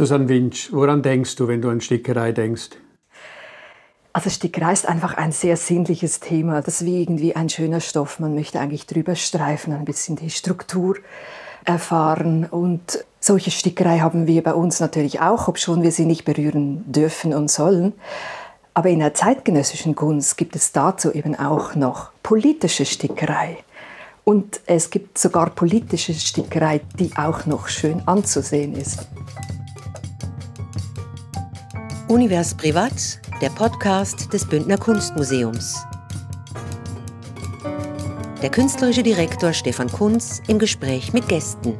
Susanne Winch, woran denkst du, wenn du an Stickerei denkst? Also Stickerei ist einfach ein sehr sinnliches Thema. Das ist wie irgendwie ein schöner Stoff. Man möchte eigentlich drüber streifen, ein bisschen die Struktur erfahren. Und solche Stickerei haben wir bei uns natürlich auch, obschon wir sie nicht berühren dürfen und sollen. Aber in der zeitgenössischen Kunst gibt es dazu eben auch noch politische Stickerei. Und es gibt sogar politische Stickerei, die auch noch schön anzusehen ist. Univers Privat, der Podcast des Bündner Kunstmuseums. Der künstlerische Direktor Stefan Kunz im Gespräch mit Gästen.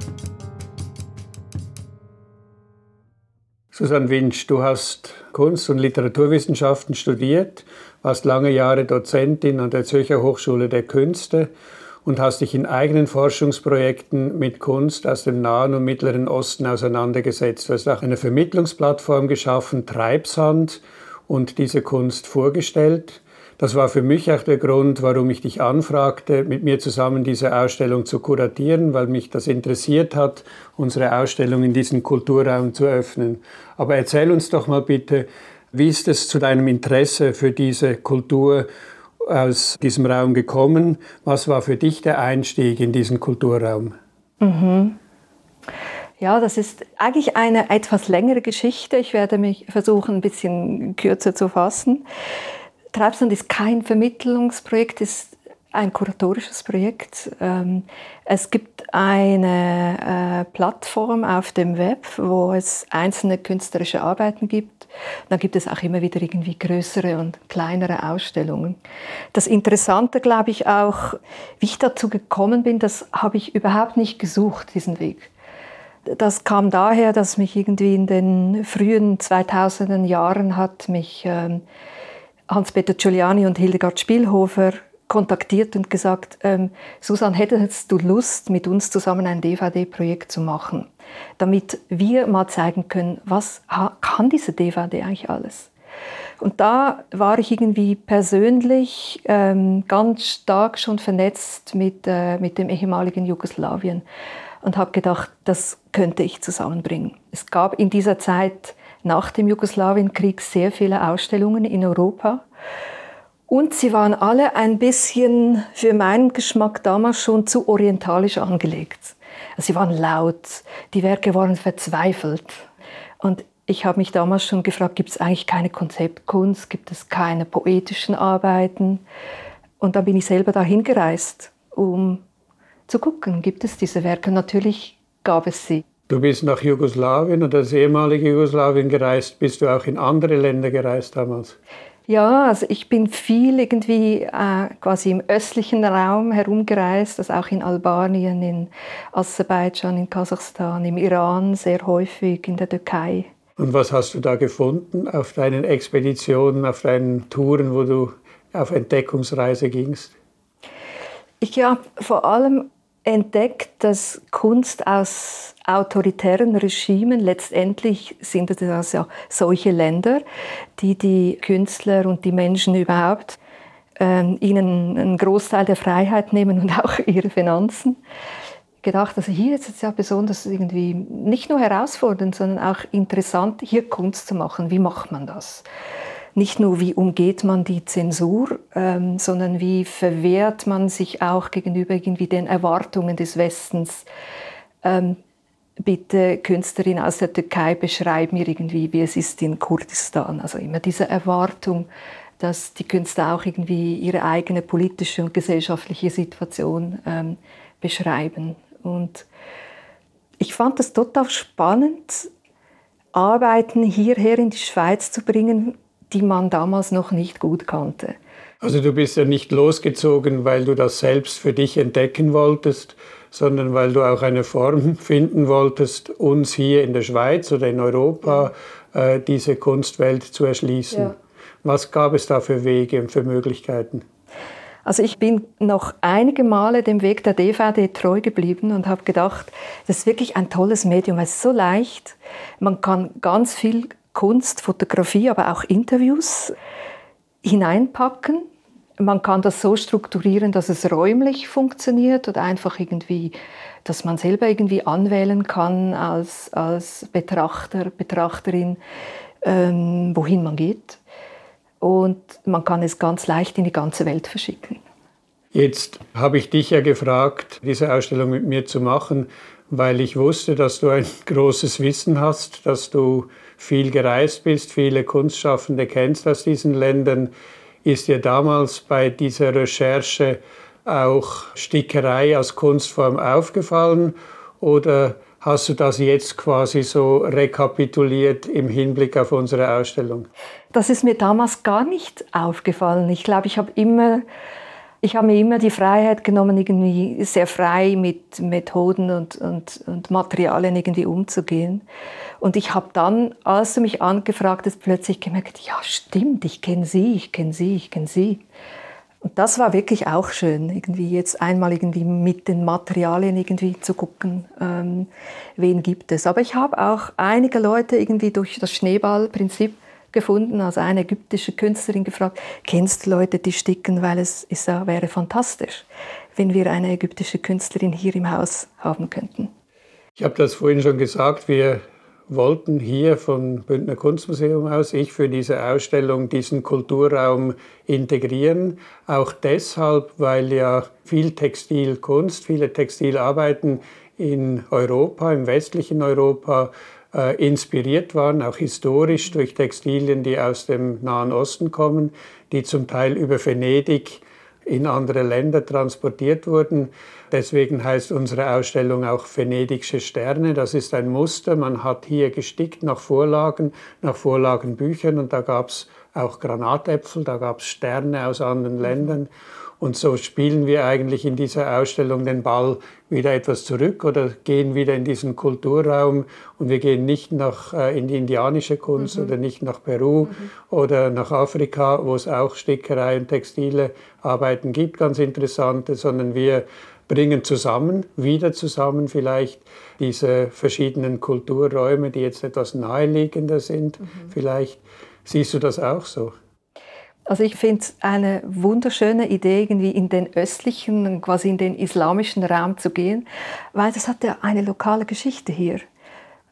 Susanne Winsch, du hast Kunst- und Literaturwissenschaften studiert, warst lange Jahre Dozentin an der Zürcher Hochschule der Künste und hast dich in eigenen Forschungsprojekten mit Kunst aus dem Nahen und Mittleren Osten auseinandergesetzt. Du hast auch eine Vermittlungsplattform geschaffen, Treibsand, und diese Kunst vorgestellt. Das war für mich auch der Grund, warum ich dich anfragte, mit mir zusammen diese Ausstellung zu kuratieren, weil mich das interessiert hat, unsere Ausstellung in diesen Kulturraum zu öffnen. Aber erzähl uns doch mal bitte, wie ist es zu deinem Interesse für diese Kultur aus diesem Raum gekommen? Was war für dich der Einstieg in diesen Kulturraum? Mhm. Ja, das ist eigentlich eine etwas längere Geschichte. Ich werde mich versuchen, ein bisschen kürzer zu fassen. Treibsand ist kein Vermittlungsprojekt, ist ein kuratorisches Projekt. Ähm, es gibt eine äh, Plattform auf dem Web, wo es einzelne künstlerische Arbeiten gibt. Dann gibt es auch immer wieder irgendwie größere und kleinere Ausstellungen. Das Interessante, glaube ich, auch, wie ich dazu gekommen bin, das habe ich überhaupt nicht gesucht, diesen Weg. Das kam daher, dass mich irgendwie in den frühen 2000er Jahren hat mich ähm, Hans-Peter Giuliani und Hildegard Spielhofer kontaktiert und gesagt, ähm, Susan, hättest du Lust, mit uns zusammen ein DVD-Projekt zu machen, damit wir mal zeigen können, was kann diese DVD eigentlich alles? Und da war ich irgendwie persönlich ähm, ganz stark schon vernetzt mit, äh, mit dem ehemaligen Jugoslawien und habe gedacht, das könnte ich zusammenbringen. Es gab in dieser Zeit nach dem Jugoslawienkrieg sehr viele Ausstellungen in Europa und sie waren alle ein bisschen für meinen Geschmack damals schon zu orientalisch angelegt. Sie waren laut, die Werke waren verzweifelt. Und ich habe mich damals schon gefragt, gibt es eigentlich keine Konzeptkunst, gibt es keine poetischen Arbeiten? Und dann bin ich selber dahin gereist, um zu gucken, gibt es diese Werke. Natürlich gab es sie. Du bist nach Jugoslawien oder das ehemalige Jugoslawien gereist. Bist du auch in andere Länder gereist damals? Ja, also ich bin viel irgendwie äh, quasi im östlichen Raum herumgereist, also auch in Albanien, in Aserbaidschan, in Kasachstan, im Iran sehr häufig, in der Türkei. Und was hast du da gefunden auf deinen Expeditionen, auf deinen Touren, wo du auf Entdeckungsreise gingst? Ich habe vor allem entdeckt, dass Kunst aus autoritären Regimen, letztendlich sind das ja solche Länder, die die Künstler und die Menschen überhaupt äh, ihnen einen Großteil der Freiheit nehmen und auch ihre Finanzen. Gedacht, also hier ist es ja besonders irgendwie nicht nur herausfordernd, sondern auch interessant, hier Kunst zu machen. Wie macht man das? Nicht nur, wie umgeht man die Zensur, ähm, sondern wie verwehrt man sich auch gegenüber irgendwie den Erwartungen des Westens. Ähm, bitte Künstlerin aus der Türkei, beschreib mir irgendwie, wie es ist in Kurdistan. Also immer diese Erwartung, dass die Künstler auch irgendwie ihre eigene politische und gesellschaftliche Situation ähm, beschreiben. Und ich fand es total spannend, Arbeiten hierher in die Schweiz zu bringen, die man damals noch nicht gut kannte. Also du bist ja nicht losgezogen, weil du das selbst für dich entdecken wolltest, sondern weil du auch eine Form finden wolltest, uns hier in der Schweiz oder in Europa äh, diese Kunstwelt zu erschließen. Ja. Was gab es da für Wege und für Möglichkeiten? Also ich bin noch einige Male dem Weg der DVD treu geblieben und habe gedacht, das ist wirklich ein tolles Medium, es ist so leicht, man kann ganz viel Kunst, Fotografie, aber auch Interviews hineinpacken, man kann das so strukturieren, dass es räumlich funktioniert oder einfach irgendwie, dass man selber irgendwie anwählen kann als, als Betrachter, Betrachterin, ähm, wohin man geht. Und man kann es ganz leicht in die ganze Welt verschicken. Jetzt habe ich dich ja gefragt, diese Ausstellung mit mir zu machen, weil ich wusste, dass du ein großes Wissen hast, dass du viel gereist bist, viele Kunstschaffende kennst aus diesen Ländern. Ist dir damals bei dieser Recherche auch Stickerei als Kunstform aufgefallen oder hast du das jetzt quasi so rekapituliert im Hinblick auf unsere Ausstellung? Das ist mir damals gar nicht aufgefallen. Ich glaube, ich habe immer ich habe mir immer die Freiheit genommen, irgendwie sehr frei mit Methoden und, und, und Materialien irgendwie umzugehen. Und ich habe dann, als du mich angefragt hast, plötzlich gemerkt, ja stimmt, ich kenne sie, ich kenne sie, ich kenne sie. Und das war wirklich auch schön, irgendwie jetzt einmal irgendwie mit den Materialien irgendwie zu gucken, ähm, wen gibt es. Aber ich habe auch einige Leute irgendwie durch das Schneeballprinzip gefunden, also eine ägyptische Künstlerin gefragt, kennst du Leute, die sticken, weil es ist, wäre fantastisch, wenn wir eine ägyptische Künstlerin hier im Haus haben könnten. Ich habe das vorhin schon gesagt, wir wollten hier vom Bündner Kunstmuseum aus, ich für diese Ausstellung, diesen Kulturraum integrieren. Auch deshalb, weil ja viel Textilkunst, viele Textilarbeiten in Europa, im westlichen Europa, inspiriert waren, auch historisch durch Textilien, die aus dem Nahen Osten kommen, die zum Teil über Venedig in andere Länder transportiert wurden. Deswegen heißt unsere Ausstellung auch Venedigsche Sterne. Das ist ein Muster. Man hat hier gestickt nach Vorlagen, nach Vorlagenbüchern und da gab es auch Granatäpfel, da gab es Sterne aus anderen Ländern. Und so spielen wir eigentlich in dieser Ausstellung den Ball wieder etwas zurück oder gehen wieder in diesen Kulturraum und wir gehen nicht nach, äh, in die indianische Kunst mhm. oder nicht nach Peru mhm. oder nach Afrika, wo es auch Stickerei und textile Arbeiten gibt, ganz interessante, sondern wir bringen zusammen, wieder zusammen vielleicht diese verschiedenen Kulturräume, die jetzt etwas naheliegender sind. Mhm. Vielleicht siehst du das auch so. Also ich finde es eine wunderschöne Idee, irgendwie in den östlichen, quasi in den islamischen Raum zu gehen, weil das hat ja eine lokale Geschichte hier.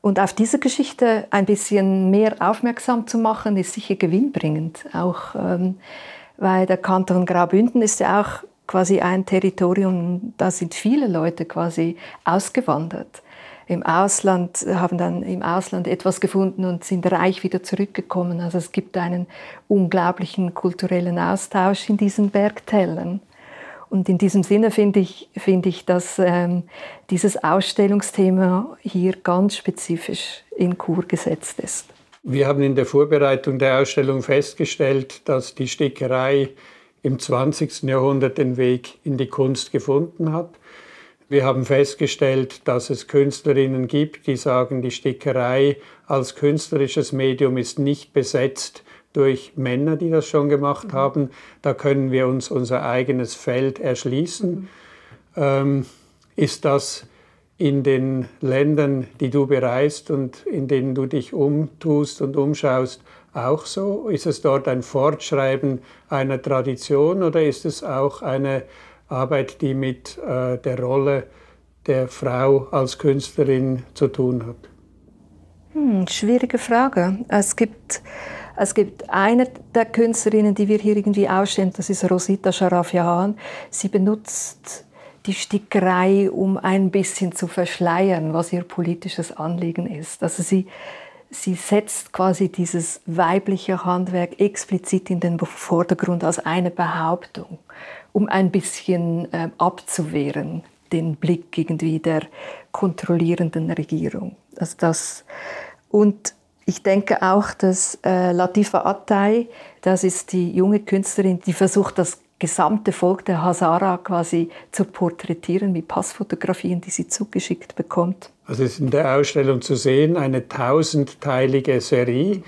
Und auf diese Geschichte ein bisschen mehr aufmerksam zu machen, ist sicher gewinnbringend. Auch ähm, weil der Kanton Graubünden ist ja auch quasi ein Territorium, da sind viele Leute quasi ausgewandert im Ausland, haben dann im Ausland etwas gefunden und sind reich wieder zurückgekommen. Also es gibt einen unglaublichen kulturellen Austausch in diesen Bergtälern. Und in diesem Sinne finde ich, finde ich, dass ähm, dieses Ausstellungsthema hier ganz spezifisch in Kur gesetzt ist. Wir haben in der Vorbereitung der Ausstellung festgestellt, dass die Stickerei im 20. Jahrhundert den Weg in die Kunst gefunden hat. Wir haben festgestellt, dass es Künstlerinnen gibt, die sagen, die Stickerei als künstlerisches Medium ist nicht besetzt durch Männer, die das schon gemacht mhm. haben. Da können wir uns unser eigenes Feld erschließen. Mhm. Ähm, ist das in den Ländern, die du bereist und in denen du dich umtust und umschaust, auch so? Ist es dort ein Fortschreiben einer Tradition oder ist es auch eine Arbeit, die mit äh, der Rolle der Frau als Künstlerin zu tun hat? Hm, schwierige Frage. Es gibt, es gibt eine der Künstlerinnen, die wir hier irgendwie ausstellen, das ist Rosita Sharafian. Sie benutzt die Stickerei, um ein bisschen zu verschleiern, was ihr politisches Anliegen ist. Also sie, sie setzt quasi dieses weibliche Handwerk explizit in den Vordergrund als eine Behauptung um ein bisschen äh, abzuwehren, den Blick irgendwie der kontrollierenden Regierung. Also das, und ich denke auch, dass äh, Latifa Attay, das ist die junge Künstlerin, die versucht, das gesamte Volk der Hazara quasi zu porträtieren mit Passfotografien, die sie zugeschickt bekommt. Also es ist in der Ausstellung zu sehen, eine tausendteilige Serie. Mhm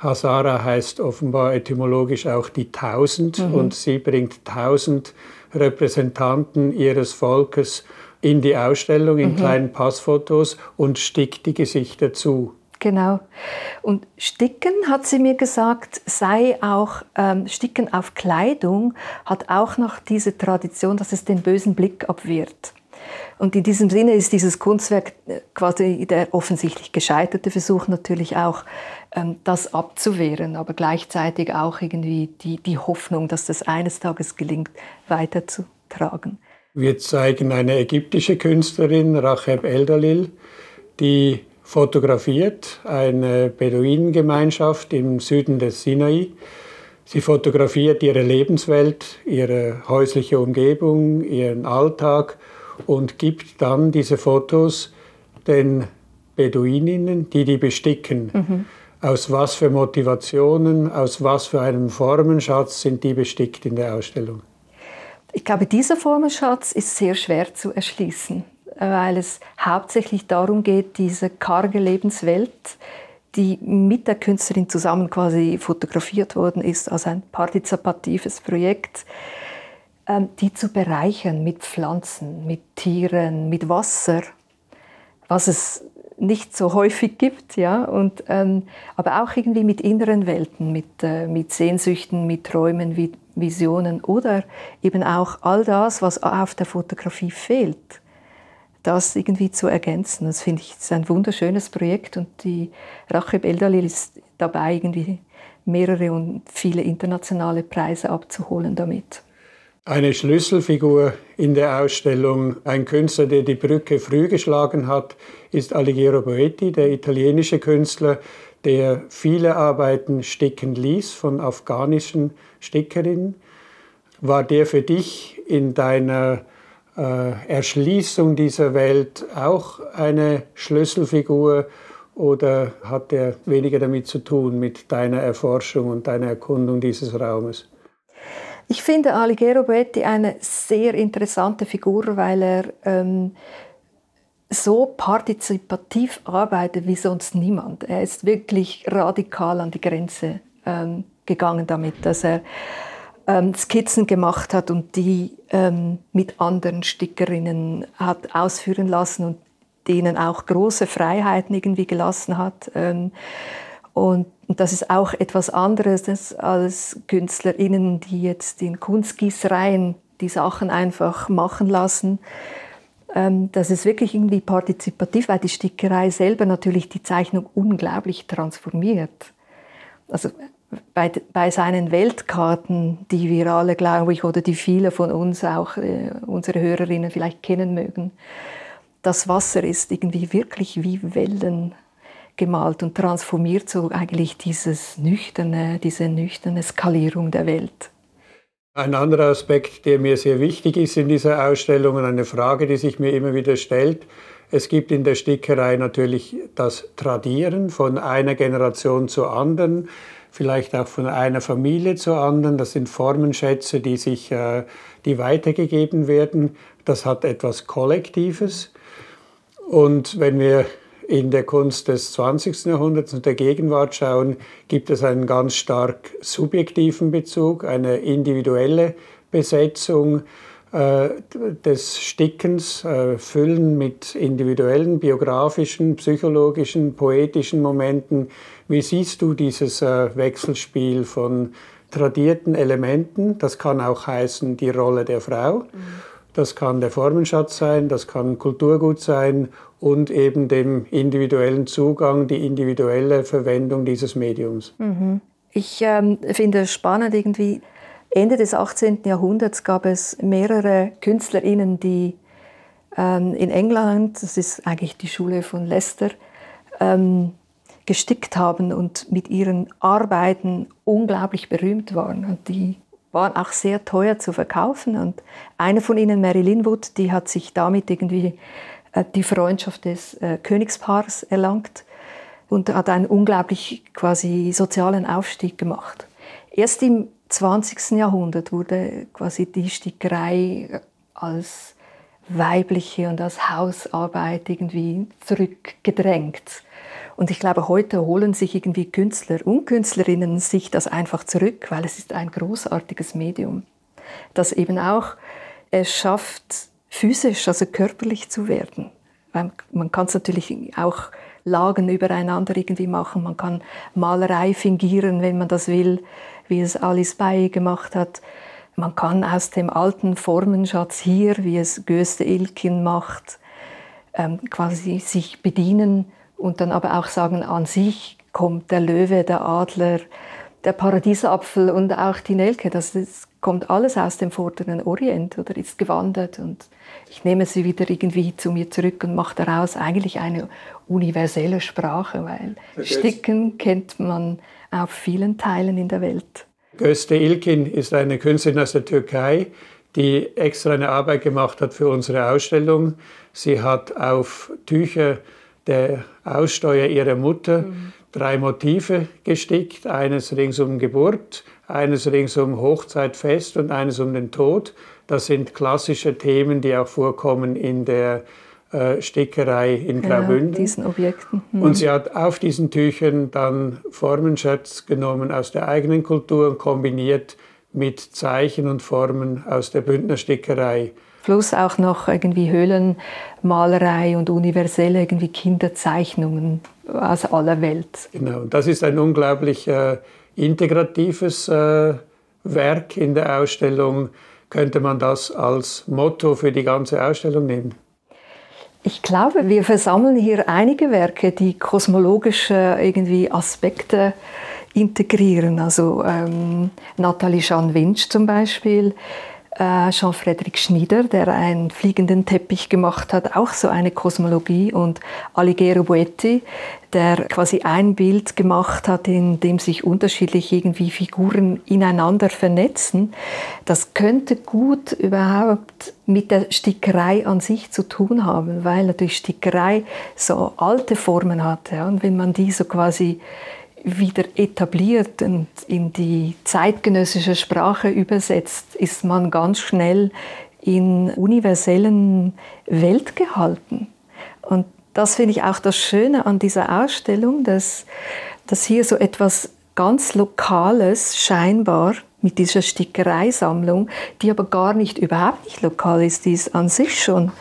Hazara heißt offenbar etymologisch auch die Tausend mhm. und sie bringt tausend Repräsentanten ihres Volkes in die Ausstellung in mhm. kleinen Passfotos und stickt die Gesichter zu. Genau. Und Sticken, hat sie mir gesagt, sei auch, ähm, Sticken auf Kleidung hat auch noch diese Tradition, dass es den bösen Blick abwehrt. Und in diesem Sinne ist dieses Kunstwerk äh, quasi der offensichtlich gescheiterte Versuch natürlich auch, das abzuwehren, aber gleichzeitig auch irgendwie die, die Hoffnung, dass das eines Tages gelingt, weiterzutragen. Wir zeigen eine ägyptische Künstlerin, Racheb Eldalil, die fotografiert eine Beduinengemeinschaft im Süden des Sinai. Sie fotografiert ihre Lebenswelt, ihre häusliche Umgebung, ihren Alltag und gibt dann diese Fotos den Beduininnen, die die besticken. Mhm. Aus was für Motivationen, aus was für einem Formenschatz sind die bestickt in der Ausstellung? Ich glaube, dieser Formenschatz ist sehr schwer zu erschließen weil es hauptsächlich darum geht, diese karge Lebenswelt, die mit der Künstlerin zusammen quasi fotografiert worden ist, als ein partizipatives Projekt, ähm, die zu bereichern mit Pflanzen, mit Tieren, mit Wasser, was es nicht so häufig gibt, ja, und, ähm, aber auch irgendwie mit inneren Welten, mit, äh, mit Sehnsüchten, mit Träumen, mit Visionen oder eben auch all das, was auf der Fotografie fehlt das irgendwie zu ergänzen. Das finde ich ist ein wunderschönes Projekt und die Racheb Eldalil ist dabei, irgendwie mehrere und viele internationale Preise abzuholen damit. Eine Schlüsselfigur in der Ausstellung, ein Künstler, der die Brücke früh geschlagen hat, ist Alighiero Boetti, der italienische Künstler, der viele Arbeiten sticken ließ von afghanischen Stickerinnen. War der für dich in deiner äh, Erschließung dieser Welt auch eine Schlüsselfigur oder hat er weniger damit zu tun, mit deiner Erforschung und deiner Erkundung dieses Raumes? Ich finde Alighiero Boetti eine sehr interessante Figur, weil er ähm, so partizipativ arbeitet wie sonst niemand. Er ist wirklich radikal an die Grenze ähm, gegangen damit, dass er ähm, Skizzen gemacht hat und die ähm, mit anderen Stickerinnen hat ausführen lassen und denen auch große Freiheiten irgendwie gelassen hat. Und, und das ist auch etwas anderes als KünstlerInnen, die jetzt in Kunstgießereien die Sachen einfach machen lassen. Ähm, das ist wirklich irgendwie partizipativ, weil die Stickerei selber natürlich die Zeichnung unglaublich transformiert. Also bei, bei seinen Weltkarten, die wir alle, glaube ich, oder die viele von uns, auch äh, unsere Hörerinnen vielleicht kennen mögen, das Wasser ist irgendwie wirklich wie Wellen gemalt und transformiert so eigentlich dieses nüchterne, diese nüchterne Skalierung der Welt. Ein anderer Aspekt, der mir sehr wichtig ist in dieser Ausstellung und eine Frage, die sich mir immer wieder stellt, es gibt in der Stickerei natürlich das Tradieren von einer Generation zur anderen vielleicht auch von einer Familie zur anderen. Das sind Formenschätze, die sich, äh, die weitergegeben werden. Das hat etwas Kollektives. Und wenn wir in der Kunst des 20. Jahrhunderts und der Gegenwart schauen, gibt es einen ganz stark subjektiven Bezug, eine individuelle Besetzung äh, des Stickens, äh, Füllen mit individuellen, biografischen, psychologischen, poetischen Momenten, wie siehst du dieses äh, Wechselspiel von tradierten Elementen? Das kann auch heißen die Rolle der Frau. Mhm. Das kann der Formenschatz sein, das kann Kulturgut sein und eben dem individuellen Zugang, die individuelle Verwendung dieses Mediums. Mhm. Ich ähm, finde es spannend, irgendwie Ende des 18. Jahrhunderts gab es mehrere KünstlerInnen, die ähm, in England, das ist eigentlich die Schule von Leicester, ähm, gestickt haben und mit ihren Arbeiten unglaublich berühmt waren. Und die waren auch sehr teuer zu verkaufen. Und eine von ihnen, Mary Linwood, die hat sich damit irgendwie die Freundschaft des äh, Königspaars erlangt und hat einen unglaublich quasi sozialen Aufstieg gemacht. Erst im 20. Jahrhundert wurde quasi die Stickerei als weibliche und als Hausarbeit irgendwie zurückgedrängt. Und ich glaube, heute holen sich irgendwie Künstler und Künstlerinnen sich das einfach zurück, weil es ist ein großartiges Medium, das eben auch es schafft, physisch, also körperlich zu werden. Man kann es natürlich auch Lagen übereinander irgendwie machen. Man kann Malerei fingieren, wenn man das will, wie es Alice Bay gemacht hat. Man kann aus dem alten Formenschatz hier, wie es Göste Ilkin macht, ähm, quasi sich bedienen und dann aber auch sagen, an sich kommt der Löwe, der Adler, der Paradiesapfel und auch die Nelke. Das, das kommt alles aus dem vorderen Orient oder ist gewandert und ich nehme sie wieder irgendwie zu mir zurück und mache daraus eigentlich eine universelle Sprache, weil Sticken kennt man auf vielen Teilen in der Welt. Göste Ilkin ist eine Künstlerin aus der Türkei, die extra eine Arbeit gemacht hat für unsere Ausstellung. Sie hat auf Tücher der Aussteuer ihrer Mutter mhm. drei Motive gestickt. Eines rings um Geburt, eines rings um Hochzeitfest und eines um den Tod. Das sind klassische Themen, die auch vorkommen in der äh, Stickerei in Graubünden. Ja, diesen Objekten. Mhm. Und sie hat auf diesen Tüchern dann Formenschätze genommen aus der eigenen Kultur und kombiniert mit Zeichen und Formen aus der Bündner Stickerei. Plus auch noch irgendwie Höhlenmalerei und universelle irgendwie Kinderzeichnungen aus aller Welt. Genau, das ist ein unglaublich äh, integratives äh, Werk in der Ausstellung. Könnte man das als Motto für die ganze Ausstellung nehmen? Ich glaube, wir versammeln hier einige Werke, die kosmologische irgendwie Aspekte integrieren. Also ähm, Nathalie Jean Winch zum Beispiel, äh, Jean-Frédéric Schnieder, der einen fliegenden Teppich gemacht hat, auch so eine Kosmologie und Alighiero Boetti, der quasi ein Bild gemacht hat, in dem sich unterschiedlich irgendwie Figuren ineinander vernetzen. Das könnte gut überhaupt mit der Stickerei an sich zu tun haben, weil natürlich Stickerei so alte Formen hat. Ja, und wenn man die so quasi wieder etabliert und in die zeitgenössische Sprache übersetzt, ist man ganz schnell in universellen Welt gehalten. Und das finde ich auch das Schöne an dieser Ausstellung, dass, dass hier so etwas ganz Lokales scheinbar mit dieser Stickereisammlung, die aber gar nicht überhaupt nicht lokal ist, die ist an sich schon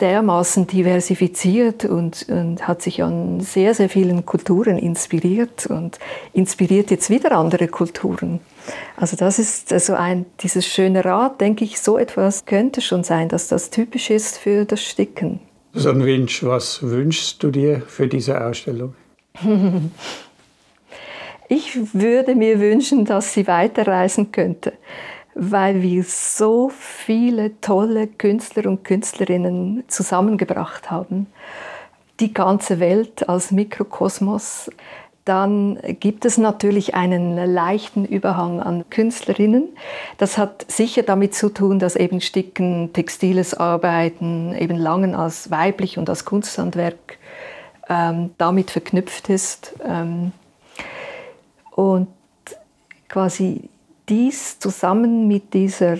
dermaßen diversifiziert und, und, hat sich an sehr, sehr vielen Kulturen inspiriert und inspiriert jetzt wieder andere Kulturen. Also das ist also ein, dieses schöne Rad, denke ich, so etwas könnte schon sein, dass das typisch ist für das Sticken. Susanne Winch, was wünschst du dir für diese Ausstellung? ich würde mir wünschen, dass sie weiterreisen könnte weil wir so viele tolle Künstler und Künstlerinnen zusammengebracht haben. Die ganze Welt als Mikrokosmos. Dann gibt es natürlich einen leichten Überhang an Künstlerinnen. Das hat sicher damit zu tun, dass eben Sticken, textiles Arbeiten, eben Langen als weiblich und als Kunsthandwerk ähm, damit verknüpft ist. Ähm, und quasi dies zusammen mit dieser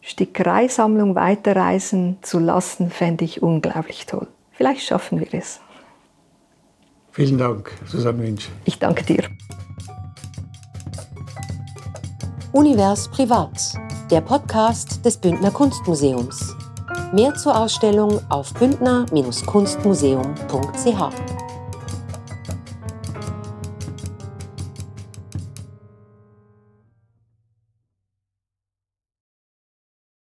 Stickereisammlung weiterreisen zu lassen, fände ich unglaublich toll. Vielleicht schaffen wir es. Vielen Dank, Susanne Winch. Ich danke dir. Univers Privat, der Podcast des Bündner Kunstmuseums. Mehr zur Ausstellung auf bündner-kunstmuseum.ch.